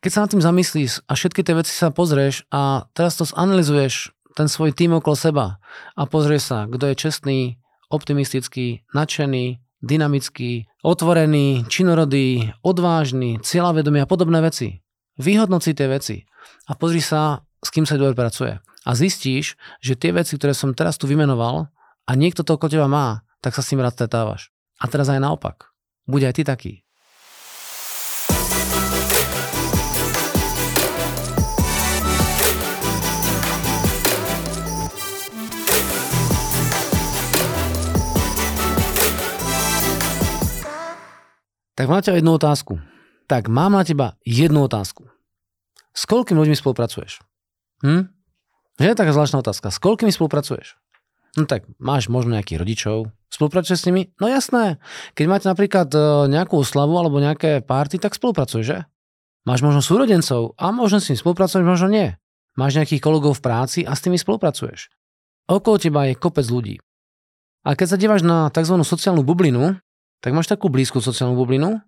keď sa nad tým zamyslíš a všetky tie veci sa pozrieš a teraz to zanalizuješ, ten svoj tým okolo seba a pozrieš sa, kto je čestný, optimistický, nadšený, dynamický, otvorený, činorodý, odvážny, cieľavedomý a podobné veci. Vyhodnoci tie veci a pozri sa, s kým sa dobre pracuje. A zistíš, že tie veci, ktoré som teraz tu vymenoval a niekto to okolo teba má, tak sa s ním rád stretávaš. A teraz aj naopak. Buď aj ty taký. Tak mám ťa jednu otázku. Tak mám na teba jednu otázku. S koľkými ľuďmi spolupracuješ? Hm? Že je taká zvláštna otázka. S koľkými spolupracuješ? No tak máš možno nejakých rodičov, spolupracuješ s nimi? No jasné. Keď máte napríklad e, nejakú oslavu alebo nejaké párty, tak spolupracuješ, že? Máš možno súrodencov a možno s nimi spolupracuješ, možno nie. Máš nejakých kolegov v práci a s tými spolupracuješ. Okolo teba je kopec ľudí. A keď sa díváš na tzv. sociálnu bublinu, tak máš takú blízku sociálnu bublinu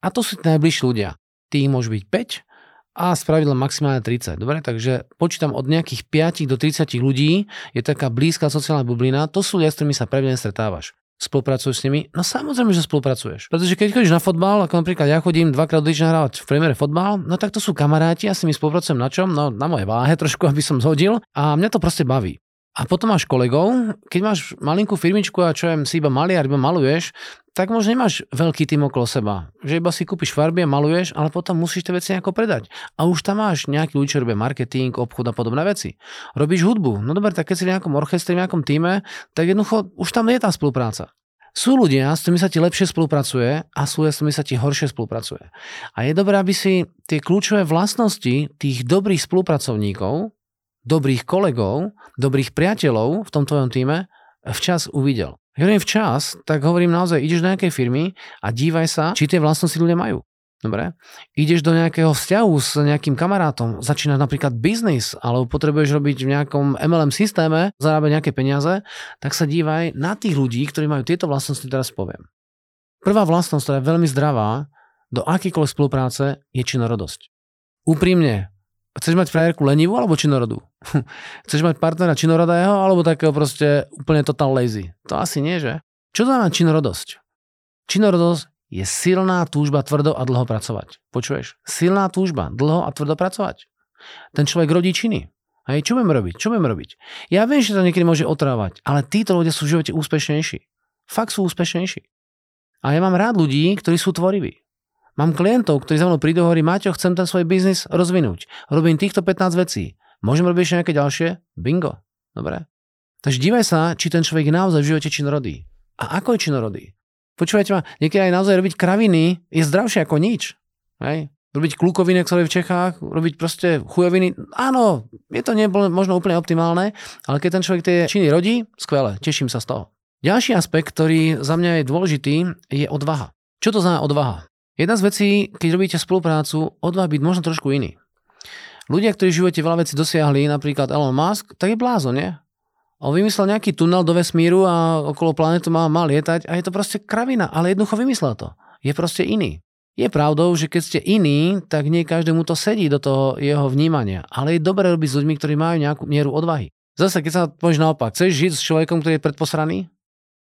a to sú najbližší ľudia. Tí môžu byť 5 a spravidla maximálne 30. Dobre, takže počítam od nejakých 5 do 30 ľudí je taká blízka sociálna bublina, to sú ľudia, s ktorými sa pravidelne stretávaš. Spolupracuješ s nimi? No samozrejme, že spolupracuješ. Pretože keď chodíš na fotbal, ako napríklad ja chodím dvakrát týždeň hrávať v premiére fotbal, no tak to sú kamaráti, ja s nimi spolupracujem na čom? No na mojej váhe trošku, aby som zhodil a mňa to proste baví. A potom máš kolegov, keď máš malinkú firmičku a čo viem, si iba maliar, iba maluješ, tak možno nemáš veľký tým okolo seba. Že iba si kúpiš farby a maluješ, ale potom musíš tie veci nejako predať. A už tam máš nejaký ľudí, čo robia marketing, obchod a podobné veci. Robíš hudbu. No dobre, tak keď si v nejakom orchestri, v nejakom týme, tak jednoducho už tam je tá spolupráca. Sú ľudia, s ktorými sa ti lepšie spolupracuje a sú ľudia, s ktorými sa ti horšie spolupracuje. A je dobré, aby si tie kľúčové vlastnosti tých dobrých spolupracovníkov dobrých kolegov, dobrých priateľov v tom tvojom týme včas uvidel. Keď hovorím včas, tak hovorím naozaj, ideš do nejakej firmy a dívaj sa, či tie vlastnosti ľudia majú. Dobre? Ideš do nejakého vzťahu s nejakým kamarátom, začínaš napríklad biznis, alebo potrebuješ robiť v nejakom MLM systéme, zarábať nejaké peniaze, tak sa dívaj na tých ľudí, ktorí majú tieto vlastnosti, teraz poviem. Prvá vlastnosť, ktorá je veľmi zdravá do akýkoľvek spolupráce, je činorodosť. Úprimne, Chceš mať frajerku lenivú alebo činorodú? Chceš mať partnera činorodého alebo takého proste úplne total lazy? To asi nie, že? Čo znamená činorodosť? Činorodosť je silná túžba tvrdo a dlho pracovať. Počuješ? Silná túžba dlho a tvrdo pracovať. Ten človek rodí činy. Hej, čo budeme robiť? Čo budeme robiť? Ja viem, že to niekedy môže otrávať, ale títo ľudia sú v živote úspešnejší. Fakt sú úspešnejší. A ja mám rád ľudí, ktorí sú tvoriví. Mám klientov, ktorí za mnou prídu a hovorí, Maťo, chcem ten svoj biznis rozvinúť. Robím týchto 15 vecí. Môžem robiť ešte nejaké ďalšie? Bingo. Dobre. Takže dívaj sa, či ten človek je naozaj v živote činorodý. A ako je činorodý? Počúvajte ma, niekedy aj naozaj robiť kraviny je zdravšie ako nič. Hej? Robiť klukoviny, ktoré v Čechách, robiť proste chujoviny. Áno, je to nebolo možno úplne optimálne, ale keď ten človek tie činy rodí, skvelé, teším sa z toho. Ďalší aspekt, ktorý za mňa je dôležitý, je odvaha. Čo to znamená odvaha? Jedna z vecí, keď robíte spoluprácu, od vás byť možno trošku iný. Ľudia, ktorí v živote veľa vecí dosiahli, napríklad Elon Musk, tak je blázon, nie? On vymyslel nejaký tunel do vesmíru a okolo planetu má, má lietať a je to proste kravina, ale jednoducho vymyslel to. Je proste iný. Je pravdou, že keď ste iný, tak nie každému to sedí do toho jeho vnímania. Ale je dobré robiť s ľuďmi, ktorí majú nejakú mieru odvahy. Zase, keď sa povieš naopak, chceš žiť s človekom, ktorý je predposraný?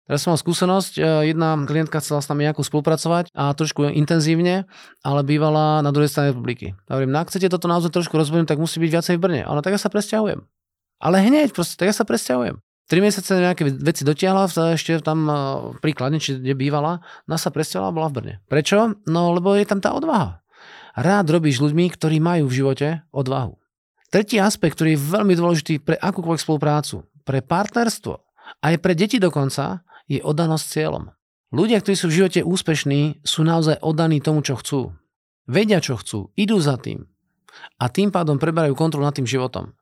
Teraz som mal skúsenosť, e, jedna klientka chcela s nami nejakú spolupracovať a trošku intenzívne, ale bývala na druhej strane republiky. Hovorím, no ak chcete toto naozaj trošku rozvinúť, tak musí byť viacej v Brne. Ona, tak ja sa presťahujem. Ale hneď, proste, tak ja sa presťahujem. Tri mesiace nejaké veci dotiahla, ešte tam e, príkladne, či kde bývala, ona sa presťahovala bola v Brne. Prečo? No lebo je tam tá odvaha. Rád robíš ľuďmi, ktorí majú v živote odvahu. Tretí aspekt, ktorý je veľmi dôležitý pre akúkoľvek spoluprácu, pre partnerstvo, aj pre deti dokonca, je oddanosť cieľom. Ľudia, ktorí sú v živote úspešní, sú naozaj oddaní tomu, čo chcú. Vedia, čo chcú, idú za tým. A tým pádom preberajú kontrolu nad tým životom.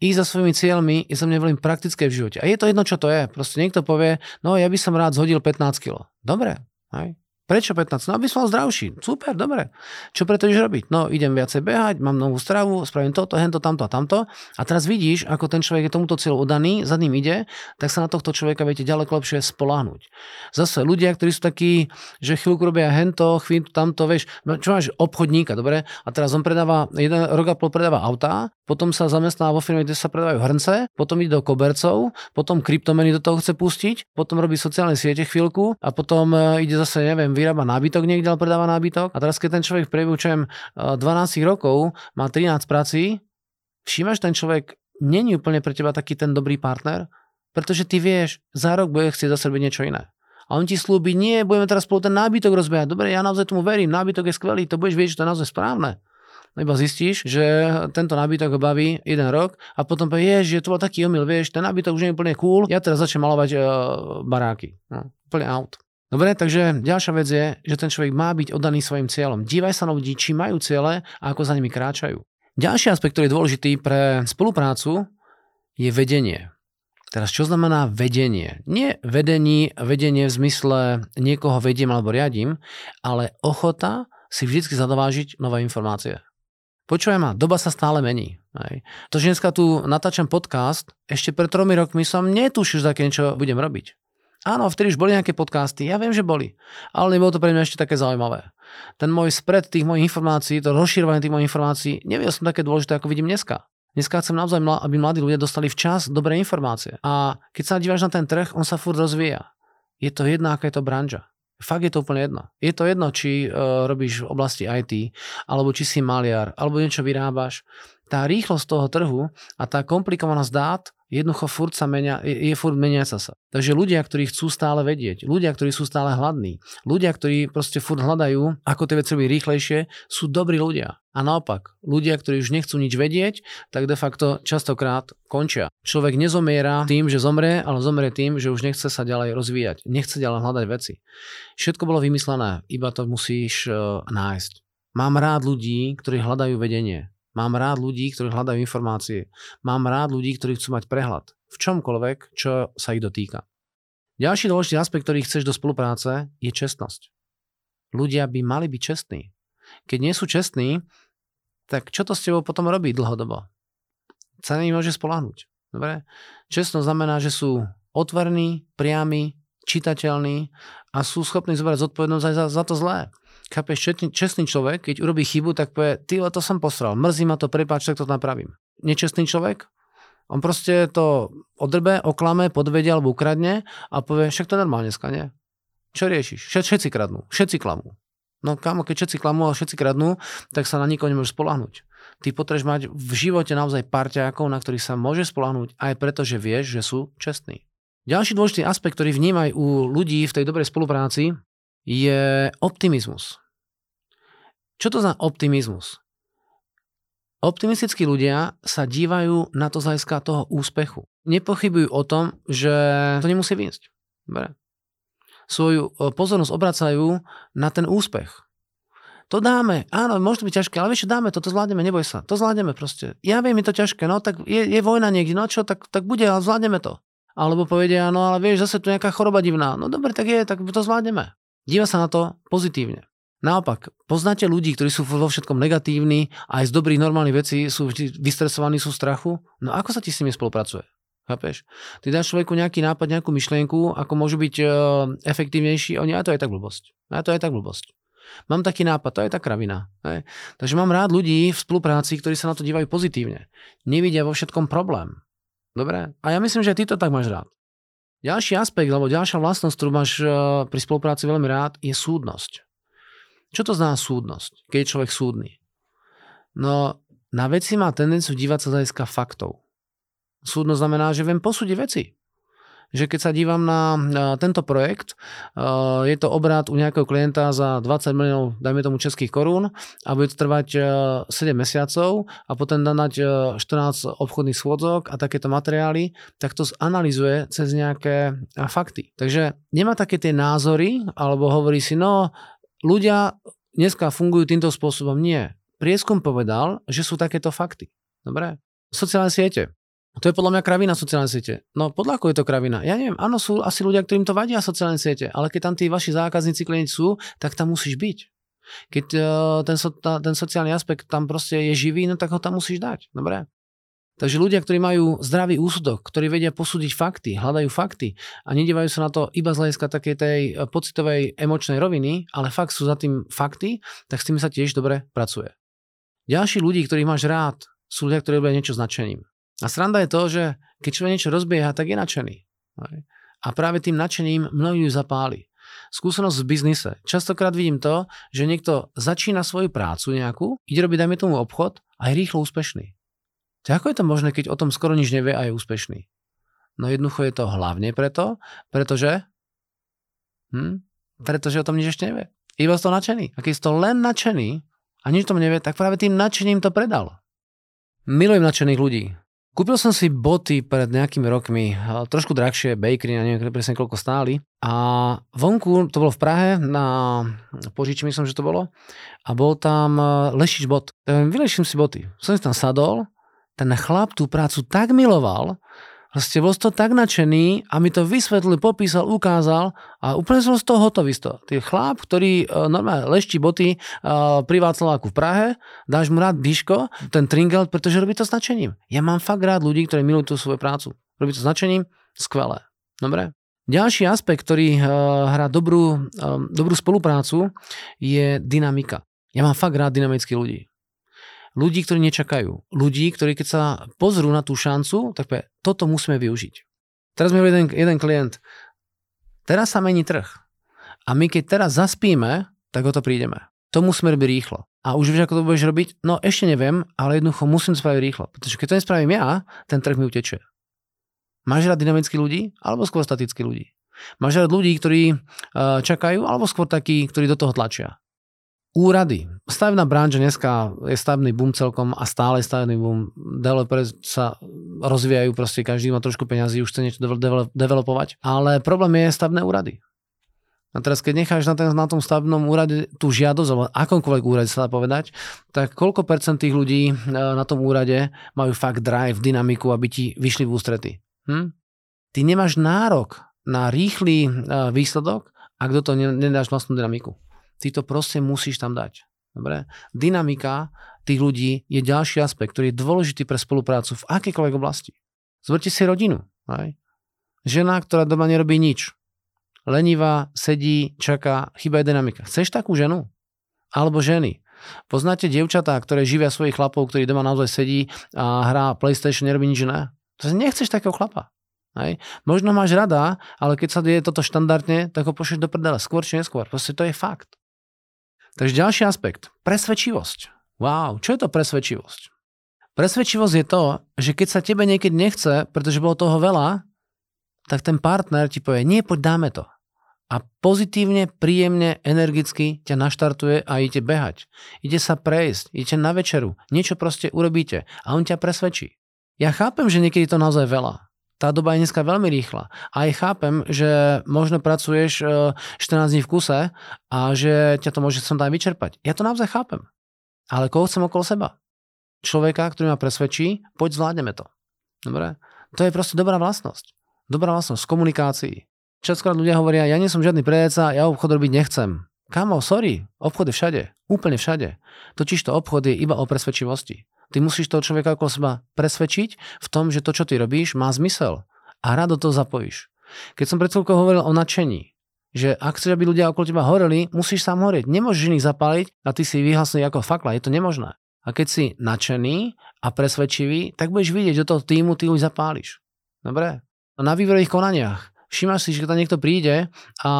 I za svojimi cieľmi je za mňa veľmi praktické v živote. A je to jedno, čo to je. Proste niekto povie, no ja by som rád zhodil 15 kg. Dobre, hej. Prečo 15? No aby som zdravší. Super, dobre. Čo preto ideš robiť? No idem viacej behať, mám novú stravu, spravím toto, hento, tamto a tamto. A teraz vidíš, ako ten človek je tomuto cieľu odaný, za ním ide, tak sa na tohto človeka viete ďaleko lepšie spoláhnuť. Zase ľudia, ktorí sú takí, že chvíľku robia hento, chvíľku tamto, vieš, no, čo máš obchodníka, dobre? A teraz on predáva, jeden rok a pol predáva autá, potom sa zamestná vo firme, kde sa predávajú hrnce, potom ide do kobercov, potom kryptomeny do toho chce pustiť, potom robí sociálne siete chvíľku a potom e, ide zase, neviem, vyrába nábytok niekde, ale predáva nábytok. A teraz, keď ten človek v priebehu 12 e, rokov má 13 prací, všímaš, ten človek není úplne pre teba taký ten dobrý partner, pretože ty vieš, za rok bude chcieť zase robiť niečo iné. A on ti slúbi, nie, budeme teraz spolu ten nábytok rozbiehať. Dobre, ja naozaj tomu verím, nábytok je skvelý, to budeš vedieť, že to je naozaj správne. No iba zistíš, že tento nábytok ho baví jeden rok a potom povieš, že to bol taký omyl, vieš, ten nábytok už nie je úplne cool, ja teraz začnem malovať uh, baráky. No, úplne out. Dobre, takže ďalšia vec je, že ten človek má byť oddaný svojim cieľom. Dívaj sa na ľudí, či majú ciele a ako za nimi kráčajú. Ďalší aspekt, ktorý je dôležitý pre spoluprácu, je vedenie. Teraz čo znamená vedenie? Nie vedení, vedenie v zmysle niekoho vediem alebo riadím, ale ochota si vždy zadovážiť nové informácie. Počúvaj ma, doba sa stále mení. Hej. To, že dneska tu natáčam podcast, ešte pred tromi rokmi som netušil, že také niečo budem robiť. Áno, vtedy už boli nejaké podcasty, ja viem, že boli, ale nebolo to pre mňa ešte také zaujímavé. Ten môj spred tých mojich informácií, to rozširovanie tých mojich informácií, neviem, som také dôležité, ako vidím dneska. Dneska chcem naozaj, aby mladí ľudia dostali včas dobré informácie. A keď sa díváš na ten trh, on sa furt rozvíja. Je to jedna, aká je to branža. Fakt je to úplne jedno. Je to jedno, či uh, robíš v oblasti IT, alebo či si maliar, alebo niečo vyrábaš. Tá rýchlosť toho trhu a tá komplikovanosť dát jednoducho furt sa menia, je, je furt meniaca sa. Takže ľudia, ktorí chcú stále vedieť, ľudia, ktorí sú stále hladní, ľudia, ktorí proste furt hľadajú, ako tie veci robiť rýchlejšie, sú dobrí ľudia. A naopak, ľudia, ktorí už nechcú nič vedieť, tak de facto častokrát končia. Človek nezomiera tým, že zomrie, ale zomrie tým, že už nechce sa ďalej rozvíjať, nechce ďalej hľadať veci. Všetko bolo vymyslené, iba to musíš uh, nájsť. Mám rád ľudí, ktorí hľadajú vedenie. Mám rád ľudí, ktorí hľadajú informácie. Mám rád ľudí, ktorí chcú mať prehľad v čomkoľvek, čo sa ich dotýka. Ďalší dôležitý aspekt, ktorý chceš do spolupráce, je čestnosť. Ľudia by mali byť čestní. Keď nie sú čestní, tak čo to s tebou potom robí dlhodobo? Sa môže spolahnuť. Dobre? Čestnosť znamená, že sú otvorení, priami, čitateľní a sú schopní zobrať zodpovednosť aj za, za to zlé. Chápeš, čestný človek, keď urobí chybu, tak povie, ty to som posral, mrzí ma to, prepáč, tak to napravím. Nečestný človek, on proste to odrbe, oklame, podvedie alebo ukradne a povie, však to normálne dneska, nie? Čo riešiš? Všetci kradnú, všetci klamú. No kamo, keď všetci klamú a všetci kradnú, tak sa na nikoho nemôžeš spolahnuť. Ty potrebuješ mať v živote naozaj parťákov, na ktorých sa môže spolahnuť aj preto, že vieš, že sú čestní. Ďalší dôležitý aspekt, ktorý vnímaj u ľudí v tej dobrej spolupráci, je optimizmus. Čo to za optimizmus? Optimistickí ľudia sa dívajú na to z toho úspechu. Nepochybujú o tom, že to nemusí výjsť. Dobre. Svoju e, pozornosť obracajú na ten úspech. To dáme, áno, môže to byť ťažké, ale vieš dáme to, to zvládneme, neboj sa, to zvládneme proste. Ja viem, je to ťažké, no tak je, je vojna niekde, no čo, tak, tak bude, ale zvládneme to. Alebo povedia, no ale vieš, zase tu nejaká choroba divná. No dobre, tak je, tak to zvládneme. Díva sa na to pozitívne. Naopak, poznáte ľudí, ktorí sú vo všetkom negatívni a aj z dobrých normálnych vecí sú vystresovaní, sú strachu? No ako sa ti s nimi spolupracuje? Chápeš? Ty dáš človeku nejaký nápad, nejakú myšlienku, ako môžu byť uh, efektívnejší, oni, a to je tak blbosť. A to je tak blbosť. Mám taký nápad, to je tá kravina. Hej. Takže mám rád ľudí v spolupráci, ktorí sa na to dívajú pozitívne. Nevidia vo všetkom problém. Dobre? A ja myslím, že ty to tak máš rád. Ďalší aspekt, alebo ďalšia vlastnosť, ktorú máš uh, pri spolupráci veľmi rád, je súdnosť. Čo to znamená súdnosť, keď je človek súdny? No, na veci má tendenciu dívať sa z hľadiska faktov. Súdnosť znamená, že viem posúdiť veci. Že keď sa dívam na, tento projekt, uh, je to obrad u nejakého klienta za 20 miliónov, dajme tomu českých korún a bude to trvať uh, 7 mesiacov a potom uh, 14 obchodných schôdzok a takéto materiály, tak to zanalizuje cez nejaké fakty. Takže nemá také tie názory, alebo hovorí si, no ľudia dneska fungujú týmto spôsobom. Nie. Prieskum povedal, že sú takéto fakty. Dobre? Sociálne siete. To je podľa mňa kravina sociálne siete. No podľa ako je to kravina? Ja neviem, áno, sú asi ľudia, ktorým to vadia sociálne siete, ale keď tam tí vaši zákazníci klienti sú, tak tam musíš byť. Keď uh, ten, so, ten sociálny aspekt tam proste je živý, no tak ho tam musíš dať. Dobre? Takže ľudia, ktorí majú zdravý úsudok, ktorí vedia posúdiť fakty, hľadajú fakty a nedívajú sa na to iba z hľadiska takej tej e, pocitovej emočnej roviny, ale fakt sú za tým fakty, tak s tým sa tiež dobre pracuje. Ďalší ľudí, ktorých máš rád, sú ľudia, ktorí robia niečo značením. A sranda je to, že keď človek niečo rozbieha, tak je nadšený. A práve tým nadšením mnohí ju zapáli. Skúsenosť v biznise. Častokrát vidím to, že niekto začína svoju prácu nejakú, ide robiť, dajme tomu obchod a je rýchlo úspešný. Tak ako je to možné, keď o tom skoro nič nevie a je úspešný? No jednoducho je to hlavne preto, pretože hm, pretože o tom nič ešte nevie. Iba z toho nadšený. A keď je to len nadšený a nič tom nevie, tak práve tým nadšením to predal. Milujem nadšených ľudí. Kúpil som si boty pred nejakými rokmi, trošku drahšie, bakery, neviem presne koľko stáli. A vonku, to bolo v Prahe, na požiči myslím, že to bolo, a bol tam e, lešič bot. Vyleším si boty. Som si tam sadol, ten chlap tú prácu tak miloval, Proste bol toho tak nadšený a mi to vysvetlil, popísal, ukázal a úplne som z toho hotový toho. Ty chlap, ktorý uh, normálne lešti boty uh, pri Václaváku v Prahe, dáš mu rád diško, ten tringel, pretože robí to značením. Ja mám fakt rád ľudí, ktorí milujú tú svoju prácu. Robí to značením, skvelé. Dobre? Ďalší aspekt, ktorý uh, hrá dobrú, uh, dobrú spoluprácu, je dynamika. Ja mám fakt rád dynamických ľudí ľudí, ktorí nečakajú. Ľudí, ktorí keď sa pozrú na tú šancu, tak povie, toto musíme využiť. Teraz mi jeden, jeden klient, teraz sa mení trh. A my keď teraz zaspíme, tak o to prídeme. To musíme robiť rýchlo. A už vieš, ako to budeš robiť? No ešte neviem, ale jednoducho musím spraviť rýchlo. Pretože keď to nespravím ja, ten trh mi utečie. Máš rád dynamických ľudí alebo skôr statických ľudí? Máš rád ľudí, ktorí uh, čakajú alebo skôr takí, ktorí do toho tlačia? Úrady. Stavebná branža dneska je stavebný boom celkom a stále stavebný boom. Developeri sa rozvíjajú, proste každý má trošku peňazí, už chce niečo developovať. Ale problém je stavebné úrady. A teraz keď necháš na, ten, na tom stavebnom úrade tú žiadosť, alebo akomkoľvek úrade sa dá povedať, tak koľko percent tých ľudí e, na tom úrade majú fakt drive, dynamiku, aby ti vyšli v ústrety? Hm? Ty nemáš nárok na rýchly e, výsledok, ak do toho nedáš vlastnú dynamiku. Ty to proste musíš tam dať. Dobre? Dynamika tých ľudí je ďalší aspekt, ktorý je dôležitý pre spoluprácu v akejkoľvek oblasti. Zvolte si rodinu. Aj? Žena, ktorá doma nerobí nič. Lenivá, sedí, čaká, chyba je dynamika. Chceš takú ženu? Alebo ženy. Poznáte dievčatá, ktoré živia svojich chlapov, ktorí doma naozaj sedí a hrá PlayStation, nerobí nič iné? To nechceš takého chlapa. Hej. Možno máš rada, ale keď sa deje toto štandardne, tak ho pošleš do prdele. Skôr či neskôr. Proste to je fakt. Takže ďalší aspekt. Presvedčivosť. Wow, čo je to presvedčivosť? Presvedčivosť je to, že keď sa tebe niekedy nechce, pretože bolo toho veľa, tak ten partner ti povie, nie, poď dáme to. A pozitívne, príjemne, energicky ťa naštartuje a ide behať. Ide sa prejsť, ide na večeru, niečo proste urobíte a on ťa presvedčí. Ja chápem, že niekedy to naozaj veľa tá doba je dneska veľmi rýchla. A aj chápem, že možno pracuješ 14 e, dní v kuse a že ťa to môže som tam vyčerpať. Ja to naozaj chápem. Ale koho chcem okolo seba? Človeka, ktorý ma presvedčí, poď zvládneme to. Dobre? To je proste dobrá vlastnosť. Dobrá vlastnosť v komunikácii. Častokrát ľudia hovoria, ja nie som žiadny predajca, ja obchod robiť nechcem. Kamo, sorry, obchod je všade, úplne všade. Totiž to obchod je iba o presvedčivosti. Ty musíš toho človeka okolo seba presvedčiť v tom, že to, čo ty robíš, má zmysel. A rado to zapojíš. Keď som pred chvíľkou hovoril o nadšení, že ak chceš, aby ľudia okolo teba horeli, musíš sám horieť. Nemôžeš iných zapáliť a ty si vyhlasný ako fakla. Je to nemožné. A keď si nadšený a presvedčivý, tak budeš vidieť, že do toho týmu ty už zapáliš. Dobre? Na vývorových konaniach všimáš si, že tam niekto príde a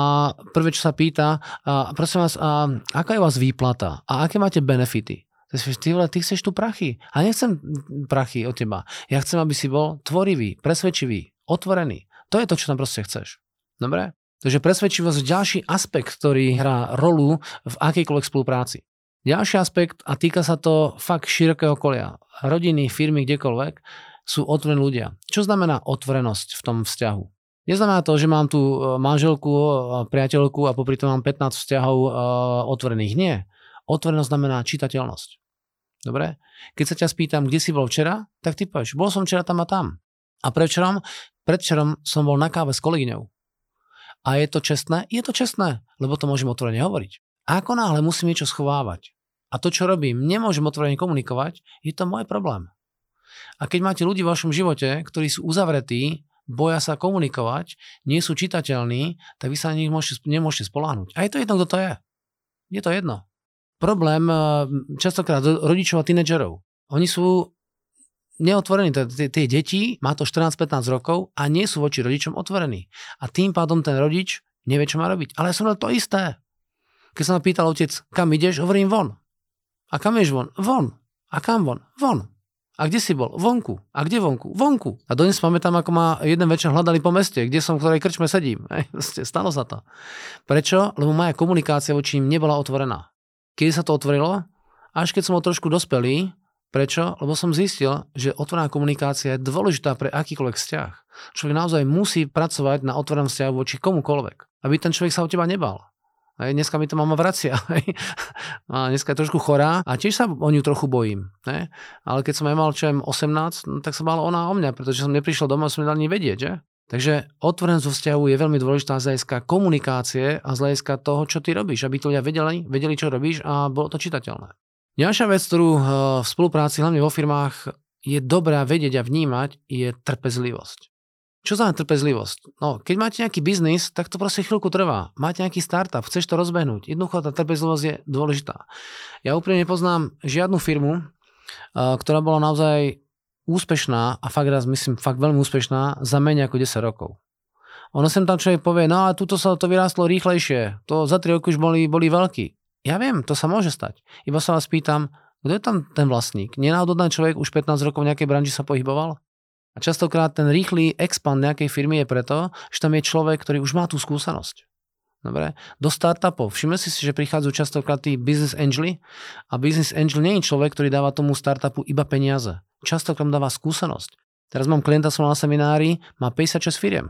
prvé, čo sa pýta, a prosím vás, a aká je vás výplata a aké máte benefity? Ty, vole, ty chceš tu prachy. A nechcem prachy od teba. Ja chcem, aby si bol tvorivý, presvedčivý, otvorený. To je to, čo tam proste chceš. Dobre? Takže presvedčivosť je ďalší aspekt, ktorý hrá rolu v akejkoľvek spolupráci. Ďalší aspekt, a týka sa to fakt širokého okolia, rodiny, firmy, kdekoľvek, sú otvorení ľudia. Čo znamená otvorenosť v tom vzťahu? Neznamená to, že mám tu e, manželku, e, priateľku a popri tom mám 15 vzťahov e, otvorených. Nie. Otvorenosť znamená čitateľnosť. Dobre? Keď sa ťa spýtam, kde si bol včera, tak ty povieš, bol som včera tam a tam. A prečerom? Predčerom som bol na káve s kolegyňou. A je to čestné? Je to čestné, lebo to môžem otvorene hovoriť. A ako náhle musím niečo schovávať a to, čo robím, nemôžem otvorene komunikovať, je to môj problém. A keď máte ľudí v vašom živote, ktorí sú uzavretí, boja sa komunikovať, nie sú čitateľní, tak vy sa na nich môžete, nemôžete spoláhnuť. A je to jedno, kto to je. Je to jedno. Problém eh, častokrát rodičov a tínedžerov. Oni sú neotvorení, tie deti, má to 14-15 rokov a nie sú voči rodičom otvorení. A tým pádom ten rodič nevie, čo má robiť. Ale som to isté. Keď sa ma pýtal otec, kam ideš, hovorím von. A kam ideš von? Von. A kam von? Von. A kde si bol? Vonku. A kde vonku? Vonku. A dnes pamätám, ako ma jeden večer hľadali po meste, kde som v ktorej krčme sedím. Stalo sa to. Prečo? Lebo moja komunikácia voči ním nebola otvorená. Kedy sa to otvorilo? Až keď som bol trošku dospelý, Prečo? Lebo som zistil, že otvorená komunikácia je dôležitá pre akýkoľvek vzťah. Človek naozaj musí pracovať na otvorenom vzťahu voči komukoľvek, aby ten človek sa o teba nebal. Hej, dneska mi to mama vracia. Hej. A dneska je trošku chorá a tiež sa o ňu trochu bojím. Hej. Ale keď som ja mal čo 18, no, tak sa bála ona o mňa, pretože som neprišiel domov a som nedal ani vedieť. Že? Takže otvorenosť vo vzťahu je veľmi dôležitá z hľadiska komunikácie a z hľadiska toho, čo ty robíš, aby to ľudia vedeli, vedeli, čo robíš a bolo to čitateľné. Ďalšia vec, ktorú eh, v spolupráci, hlavne vo firmách, je dobrá vedieť a vnímať, je trpezlivosť. Čo znamená trpezlivosť? No, keď máte nejaký biznis, tak to proste chvíľku trvá. Máte nejaký startup, chceš to rozbehnúť. Jednoducho tá trpezlivosť je dôležitá. Ja úplne nepoznám žiadnu firmu, eh, ktorá bola naozaj úspešná a fakt raz myslím, fakt veľmi úspešná za menej ako 10 rokov. Ono sem tam človek povie, no a tuto sa to vyrástlo rýchlejšie, to za 3 roky už boli, boli veľkí. Ja viem, to sa môže stať. Iba sa vás pýtam, kto je tam ten vlastník? Nenáhodou človek už 15 rokov v nejakej branži sa pohyboval? A častokrát ten rýchly expand nejakej firmy je preto, že tam je človek, ktorý už má tú skúsenosť. Dobre. Do startupov. Všimli si si, že prichádzajú častokrát tí business angely a business angel nie je človek, ktorý dáva tomu startupu iba peniaze. Častokrát dáva skúsenosť. Teraz mám klienta, som na seminári, má 56 firiem.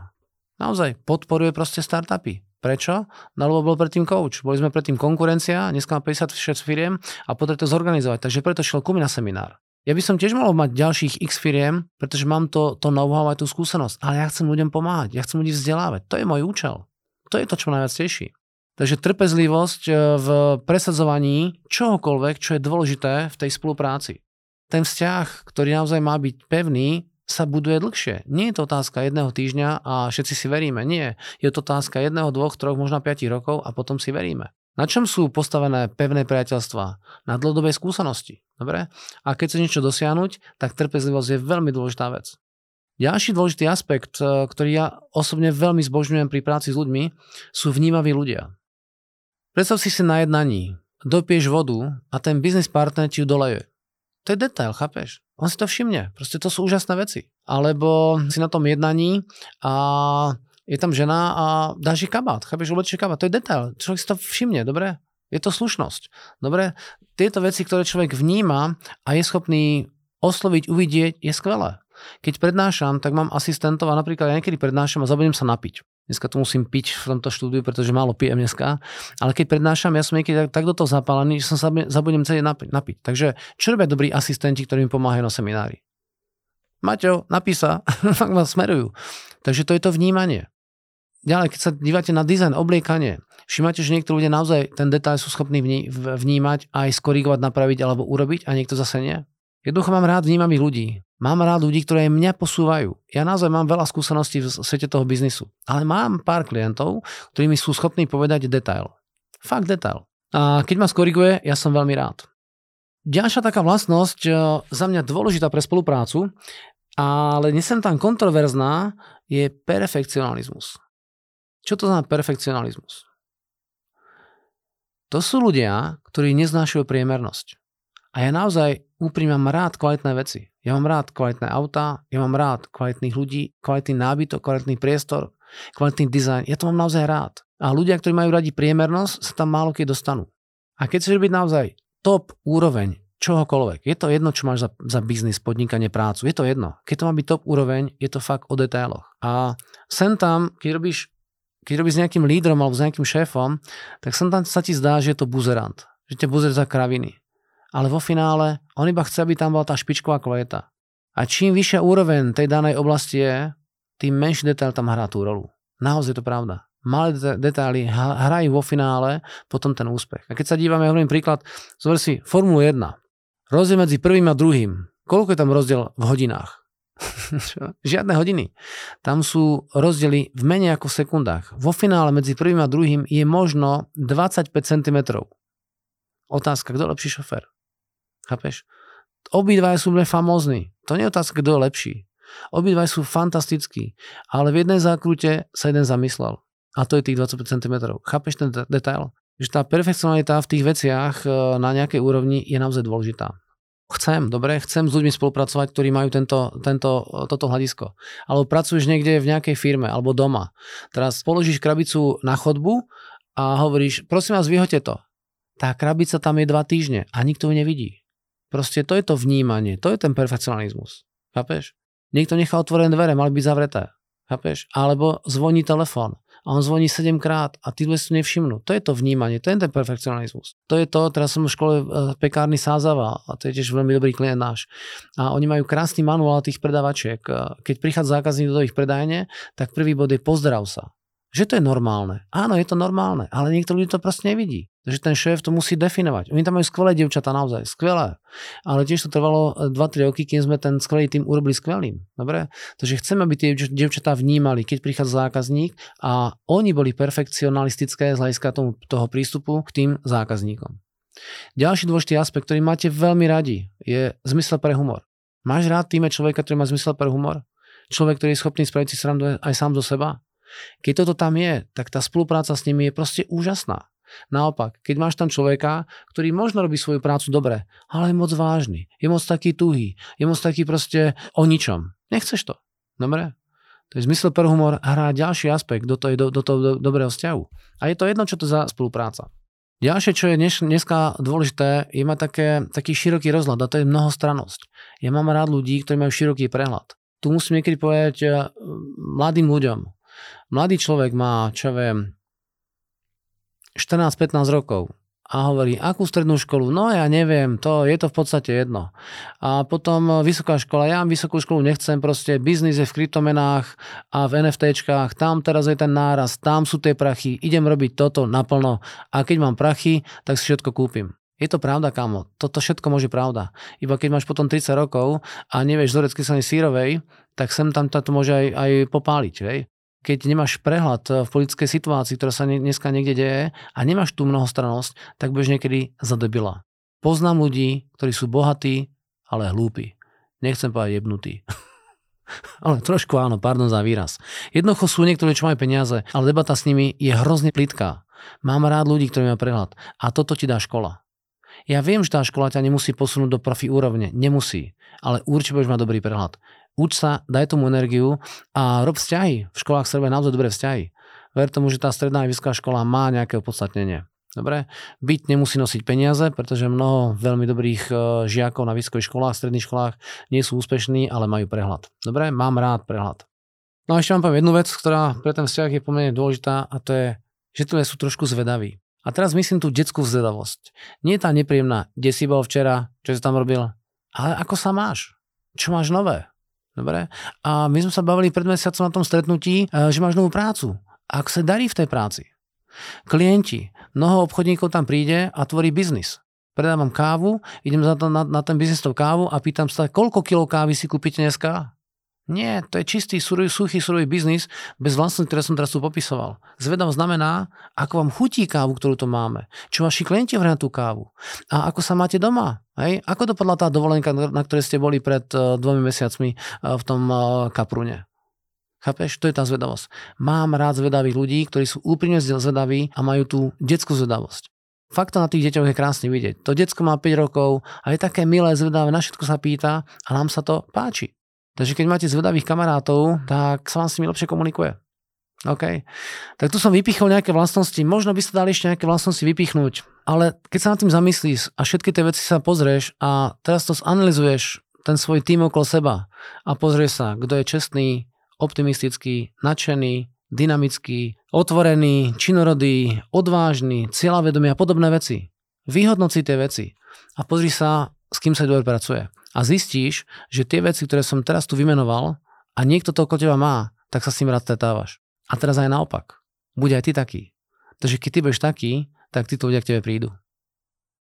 Naozaj, podporuje proste startupy. Prečo? No lebo bol predtým coach. Boli sme predtým konkurencia, dneska má 56 firiem a potrebuje to zorganizovať. Takže preto šiel ku na seminár. Ja by som tiež mal mať ďalších x firiem, pretože mám to, to know-how a tú skúsenosť. Ale ja chcem ľuďom pomáhať, ja chcem ľudí vzdelávať. To je môj účel. To je to, čo ma najviac teší. Takže trpezlivosť e, v presadzovaní čohokoľvek, čo je dôležité v tej spolupráci. Ten vzťah, ktorý naozaj má byť pevný, sa buduje dlhšie. Nie je to otázka jedného týždňa a všetci si veríme. Nie. Je to otázka jedného, dvoch, troch, možno piatich rokov a potom si veríme. Na čom sú postavené pevné priateľstvá? Na dlhodobej skúsenosti. Dobre? A keď sa niečo dosiahnuť, tak trpezlivosť je veľmi dôležitá vec. Ďalší dôležitý aspekt, e, ktorý ja osobne veľmi zbožňujem pri práci s ľuďmi, sú vnímaví ľudia. Predstav si si na jednaní, dopieš vodu a ten biznis partner ti ju doleje. To je detail, chápeš? On si to všimne. Proste to sú úžasné veci. Alebo si na tom jednaní a je tam žena a dáš jej kabát. Chápeš, oblečie kabát. To je detail. Človek si to všimne, dobre? Je to slušnosť. Dobre? Tieto veci, ktoré človek vníma a je schopný osloviť, uvidieť, je skvelé. Keď prednášam, tak mám asistentov a napríklad ja niekedy prednášam a zabudnem sa napiť. Dneska to musím piť v tomto štúdiu, pretože málo pijem dneska. Ale keď prednášam, ja som niekedy tak, tak do toho zapálený, že som sa zabudnem celý napiť, napiť. Takže čo robia dobrí asistenti, ktorí mi pomáhajú na seminári? Maťo, napísa, fakt vás smerujú. Takže to je to vnímanie. Ďalej, keď sa dívate na dizajn, obliekanie, všimáte, že niektorí ľudia naozaj ten detail sú schopní vnímať, aj skorigovať, napraviť alebo urobiť a niekto zase nie. Jednoducho mám rád vnímavých ľudí. Mám rád ľudí, ktoré mňa posúvajú. Ja naozaj mám veľa skúseností v svete toho biznisu. Ale mám pár klientov, ktorí mi sú schopní povedať detail. Fakt detail. A keď ma skoriguje, ja som veľmi rád. Ďalšia taká vlastnosť, e, za mňa dôležitá pre spoluprácu, ale nesem tam kontroverzná, je perfekcionalizmus. Čo to znamená perfekcionalizmus? To sú ľudia, ktorí neznášajú priemernosť. A ja naozaj úprimne mám rád kvalitné veci. Ja mám rád kvalitné autá, ja mám rád kvalitných ľudí, kvalitný nábytok, kvalitný priestor, kvalitný dizajn. Ja to mám naozaj rád. A ľudia, ktorí majú radi priemernosť, sa tam málo keď dostanú. A keď chceš byť naozaj top úroveň čohokoľvek, je to jedno, čo máš za, za biznis, podnikanie, prácu, je to jedno. Keď to má byť top úroveň, je to fakt o detailoch. A sem tam, keď robíš, keď robíš s nejakým lídrom alebo s nejakým šéfom, tak sem tam sa ti zdá, že je to buzerant. Že ťa buzer za kraviny ale vo finále on iba chce, aby tam bola tá špičková kvalita. A čím vyššia úroveň tej danej oblasti je, tým menší detail tam hrá tú rolu. Naozaj je to pravda. Malé detaily hrajú vo finále potom ten úspech. A keď sa dívame, ja hovorím príklad, zober si Formulu 1. Rozdiel medzi prvým a druhým. Koľko je tam rozdiel v hodinách? Žiadne hodiny. Tam sú rozdiely v menej ako sekundách. Vo finále medzi prvým a druhým je možno 25 cm. Otázka, kto lepší šofér? Chápeš? Obidva sú boli famózni. To nie je otázka, kto je lepší. Obidva sú fantastickí, ale v jednej zákrute sa jeden zamyslel. A to je tých 25 cm. Chápeš ten detail? Že tá perfekcionalita v tých veciach e, na nejakej úrovni je naozaj dôležitá. Chcem, dobre, chcem s ľuďmi spolupracovať, ktorí majú tento, tento, toto hľadisko. Alebo pracuješ niekde v nejakej firme alebo doma. Teraz položíš krabicu na chodbu a hovoríš, prosím vás, vyhoďte to. Tá krabica tam je dva týždne a nikto ju nevidí. Proste to je to vnímanie, to je ten perfekcionalizmus. Chápeš? Niekto nechá otvorené dvere, mali byť zavreté. Chápeš? Alebo zvoní telefón a on zvoní 7 krát a tí ľudia si nevšimnú. To je to vnímanie, to je ten perfekcionalizmus. To je to, teraz som v škole e, pekárny Sázava a to je tiež veľmi dobrý klient náš. A oni majú krásny manuál tých predavačiek. E, keď prichádza zákazník do ich predajne, tak prvý bod je pozdrav sa že to je normálne. Áno, je to normálne, ale niekto ľudí to proste nevidí. Takže ten šéf to musí definovať. Oni tam majú skvelé dievčatá, naozaj, skvelé. Ale tiež to trvalo 2-3 e, roky, kým sme ten skvelý tým urobili skvelým. Dobre? Takže chceme, aby tie dievčatá vnímali, keď prichádza zákazník a oni boli perfekcionalistické z hľadiska tomu, toho prístupu k tým zákazníkom. Ďalší dôležitý aspekt, ktorý máte veľmi radi, je zmysel pre humor. Máš rád týme človeka, ktorý má zmysel pre humor? Človek, ktorý je schopný spraviť si srandu aj sám zo seba? Keď toto tam je, tak tá spolupráca s nimi je proste úžasná. Naopak, keď máš tam človeka, ktorý možno robí svoju prácu dobre, ale je moc vážny, je moc taký tuhý, je moc taký proste o ničom. Nechceš to. Dobre? To je zmysel pre humor hrá ďalší aspekt do toho, do, do toho do, dobrého vzťahu. A je to jedno, čo to za spolupráca. Ďalšie, čo je dnes, dneska dôležité, je mať také, taký široký rozhľad a to je mnohostrannosť. Ja mám rád ľudí, ktorí majú široký prehľad. Tu musím niekedy povedať eh, mladým ľuďom, Mladý človek má, čo viem, 14-15 rokov a hovorí, akú strednú školu? No ja neviem, to je to v podstate jedno. A potom vysoká škola, ja vysokú školu nechcem, proste biznis je v kryptomenách a v NFTčkách, tam teraz je ten náraz, tam sú tie prachy, idem robiť toto naplno a keď mám prachy, tak si všetko kúpim. Je to pravda, kamo. Toto všetko môže pravda. Iba keď máš potom 30 rokov a nevieš vzorec kyseliny sírovej, tak sem tam to môže aj, aj popáliť. Vej? Keď nemáš prehľad eh, v politickej situácii, ktorá sa dneska niekde deje a nemáš tú mnohostrannosť, tak budeš niekedy zadebila. Poznám ľudí, ktorí sú bohatí, ale hlúpi. Nechcem povedať jebnutí. ale trošku áno, pardon za výraz. Jednoducho sú niektorí, čo majú peniaze, ale debata s nimi je hrozne plitká. Mám rád ľudí, ktorí majú prehľad. A toto ti dá škola. Ja viem, že tá škola ťa nemusí posunúť do profi úrovne. Nemusí. Ale určite budeš mať dobrý prehľad uč sa, daj tomu energiu a rob vzťahy. V školách sa robia naozaj dobré vzťahy. Ver tomu, že tá stredná vysoká škola má nejaké opodstatnenie. Dobre? Byť nemusí nosiť peniaze, pretože mnoho veľmi dobrých e, žiakov na vysokých školách, stredných školách nie sú úspešní, ale majú prehľad. Dobre? Mám rád prehľad. No a ešte vám poviem jednu vec, ktorá pre ten vzťah je pomerne dôležitá a to je, že tu sú trošku zvedaví. A teraz myslím tú detskú zvedavosť. Nie tá nepríjemná, kde si bol včera, čo si tam robil, ale ako sa máš? Čo máš nové? Dobre? A my sme sa bavili pred mesiacom na tom stretnutí, e, že máš novú prácu. Ak sa darí v tej práci. Klienti, mnoho obchodníkov tam príde a tvorí biznis. Predávam kávu, idem to, na, na ten biznis kávu a pýtam sa, koľko kilo kávy si kúpite dneska? Nie, to je čistý, surový, suchý, surový biznis bez vlastnosti, ktoré som teraz tu popisoval. Zvedom znamená, ako vám chutí kávu, ktorú tu máme. Čo vaši klienti hovoria tú kávu. A ako sa máte doma. Hej? Ako dopadla tá dovolenka, na ktorej ste boli pred uh, dvomi mesiacmi uh, v tom uh, kaprune. Chápeš? To je tá zvedavosť. Mám rád zvedavých ľudí, ktorí sú úprimne zvedaví a majú tú detskú zvedavosť. Fakt to na tých deťoch je krásne vidieť. To detsko má 5 rokov a je také milé, zvedavé, na všetko sa pýta a nám sa to páči. Takže keď máte zvedavých kamarátov, tak sa vám s nimi lepšie komunikuje. OK. Tak tu som vypichol nejaké vlastnosti. Možno by sa dali ešte nejaké vlastnosti vypichnúť. Ale keď sa nad tým zamyslíš a všetky tie veci sa pozrieš a teraz to zanalizuješ, ten svoj tým okolo seba a pozrieš sa, kto je čestný, optimistický, nadšený, dynamický, otvorený, činorodý, odvážny, cieľavedomý a podobné veci. vyhodnoci tie veci a pozri sa, s kým sa dobre pracuje. A zistíš, že tie veci, ktoré som teraz tu vymenoval a niekto to okolo teba má, tak sa s tým rád stretávaš. A teraz aj naopak. Buď aj ty taký. Takže keď ty budeš taký, tak títo ľudia k tebe prídu.